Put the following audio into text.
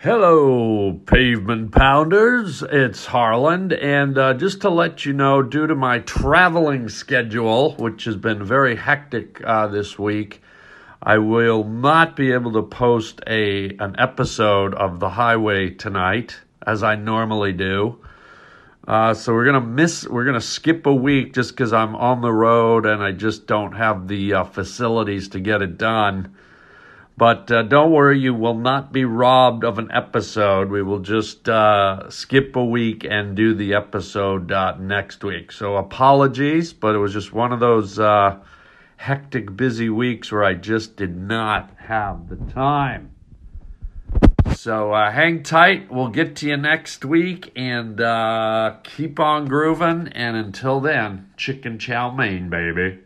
Hello, pavement pounders. It's Harland. And uh, just to let you know, due to my traveling schedule, which has been very hectic uh, this week, I will not be able to post a an episode of The Highway tonight, as I normally do. Uh, so we're gonna miss. We're gonna skip a week just because I'm on the road and I just don't have the uh, facilities to get it done. But uh, don't worry, you will not be robbed of an episode. We will just uh, skip a week and do the episode uh, next week. So apologies, but it was just one of those uh, hectic, busy weeks where I just did not have the time. So uh, hang tight. We'll get to you next week and uh, keep on grooving. And until then, chicken chow mein, baby.